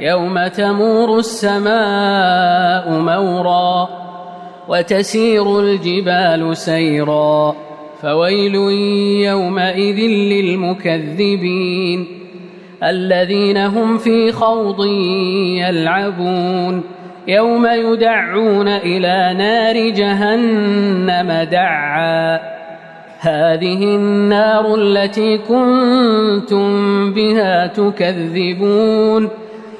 يوم تمور السماء مورا وتسير الجبال سيرا فويل يومئذ للمكذبين الذين هم في خوض يلعبون يوم يدعون إلى نار جهنم دعا هذه النار التي كنتم بها تكذبون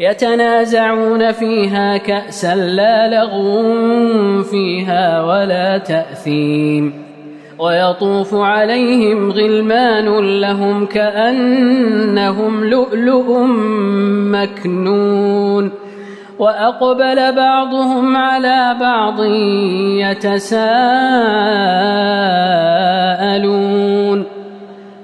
يتنازعون فيها كأسا لا لغو فيها ولا تأثيم ويطوف عليهم غلمان لهم كأنهم لؤلؤ مكنون وأقبل بعضهم على بعض يتساءلون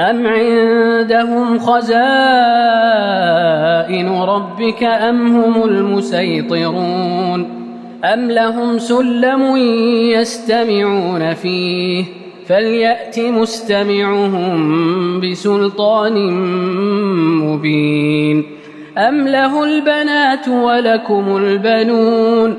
أم عندهم خزائن ربك أم هم المسيطرون أم لهم سلم يستمعون فيه فليأت مستمعهم بسلطان مبين أم له البنات ولكم البنون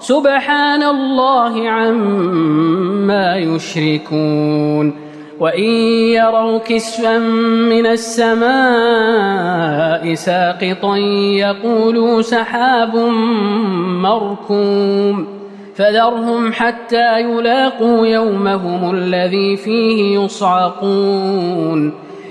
سبحان الله عما يشركون وإن يروا كسفا من السماء ساقطا يقولوا سحاب مركوم فذرهم حتى يلاقوا يومهم الذي فيه يصعقون